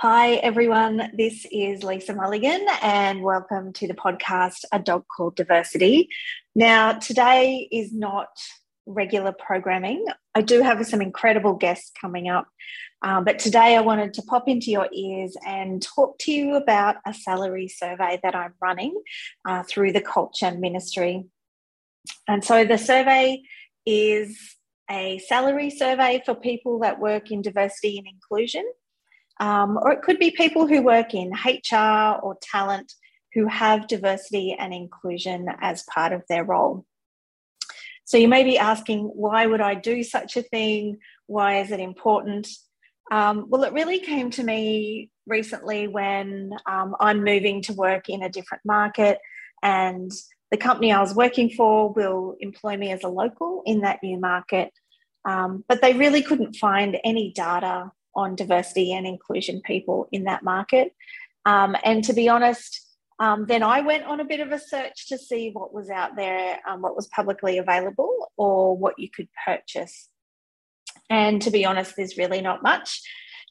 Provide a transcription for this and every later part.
Hi, everyone. This is Lisa Mulligan, and welcome to the podcast A Dog Called Diversity. Now, today is not regular programming. I do have some incredible guests coming up, um, but today I wanted to pop into your ears and talk to you about a salary survey that I'm running uh, through the Culture Ministry. And so the survey is a salary survey for people that work in diversity and inclusion. Um, or it could be people who work in HR or talent who have diversity and inclusion as part of their role. So you may be asking, why would I do such a thing? Why is it important? Um, well, it really came to me recently when um, I'm moving to work in a different market, and the company I was working for will employ me as a local in that new market. Um, but they really couldn't find any data on diversity and inclusion people in that market. Um, and to be honest, um, then I went on a bit of a search to see what was out there, um, what was publicly available, or what you could purchase. And to be honest, there's really not much.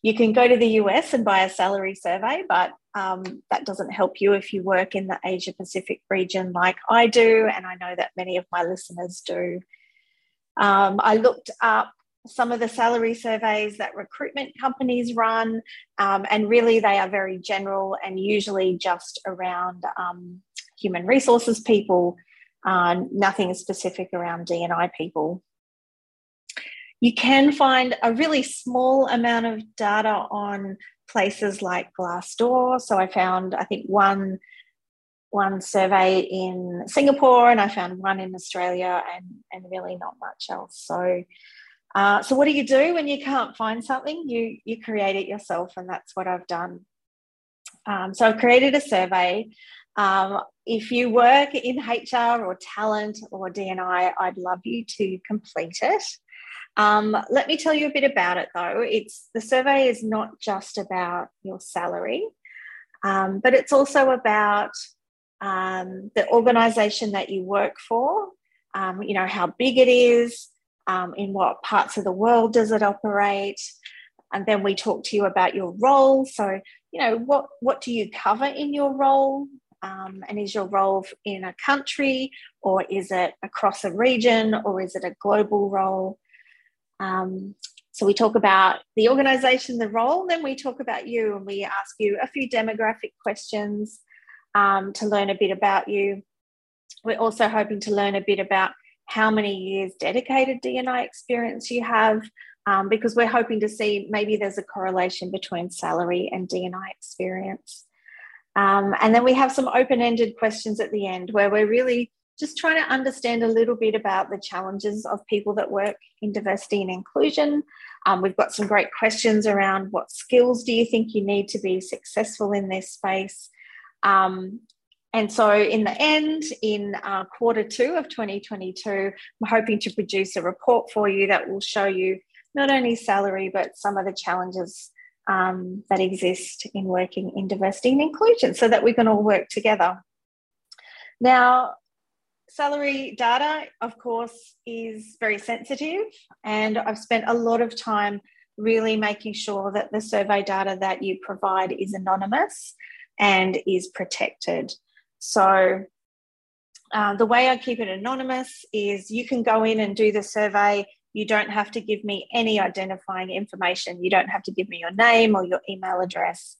You can go to the US and buy a salary survey, but um, that doesn't help you if you work in the Asia Pacific region like I do, and I know that many of my listeners do. Um, I looked up some of the salary surveys that recruitment companies run, um, and really they are very general and usually just around um, human resources people, uh, nothing specific around D&I people. You can find a really small amount of data on places like Glassdoor. So I found, I think, one one survey in Singapore, and I found one in Australia, and and really not much else. So uh, so what do you do when you can't find something? You you create it yourself, and that's what I've done. Um, so I've created a survey. Um, if you work in HR or talent or D&I, I'd love you to complete it. Um, let me tell you a bit about it though. It's the survey is not just about your salary, um, but it's also about um, the organisation that you work for. Um, you know how big it is, um, in what parts of the world does it operate? And then we talk to you about your role. So you know what what do you cover in your role? Um, and is your role in a country or is it across a region or is it a global role? Um, so we talk about the organization the role then we talk about you and we ask you a few demographic questions um, to learn a bit about you. We're also hoping to learn a bit about how many years dedicated D&I experience you have, um, because we're hoping to see maybe there's a correlation between salary and D&I experience. Um, and then we have some open ended questions at the end where we're really just trying to understand a little bit about the challenges of people that work in diversity and inclusion. Um, we've got some great questions around what skills do you think you need to be successful in this space? Um, and so, in the end, in uh, quarter two of 2022, I'm hoping to produce a report for you that will show you not only salary, but some of the challenges um, that exist in working in diversity and inclusion so that we can all work together. Now, salary data, of course, is very sensitive, and I've spent a lot of time really making sure that the survey data that you provide is anonymous and is protected. So uh, the way I keep it anonymous is you can go in and do the survey. You don't have to give me any identifying information. You don't have to give me your name or your email address.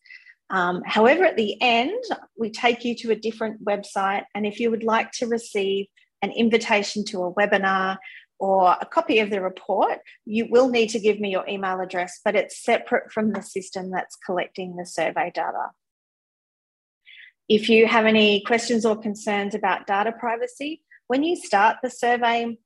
Um, however, at the end, we take you to a different website. And if you would like to receive an invitation to a webinar or a copy of the report, you will need to give me your email address, but it's separate from the system that's collecting the survey data. If you have any questions or concerns about data privacy, when you start the survey,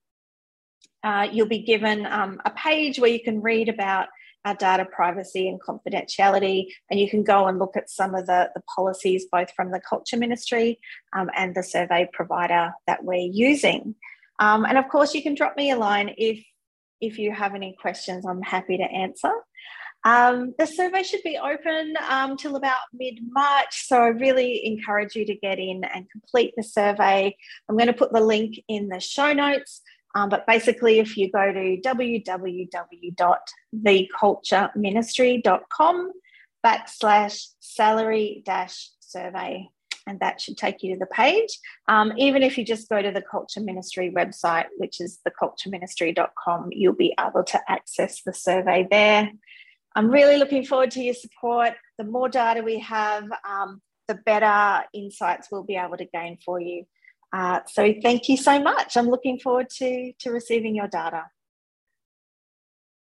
uh, you'll be given um, a page where you can read about our data privacy and confidentiality, and you can go and look at some of the, the policies both from the Culture Ministry um, and the survey provider that we're using. Um, and of course, you can drop me a line if if you have any questions. I'm happy to answer. Um, the survey should be open um, till about mid March, so I really encourage you to get in and complete the survey. I'm going to put the link in the show notes, um, but basically, if you go to www.thecultureministry.com backslash salary dash survey and that should take you to the page. Um, even if you just go to the Culture Ministry website, which is thecultureministry.com, you'll be able to access the survey there. I'm really looking forward to your support. The more data we have, um, the better insights we'll be able to gain for you. Uh, so thank you so much. I'm looking forward to, to receiving your data.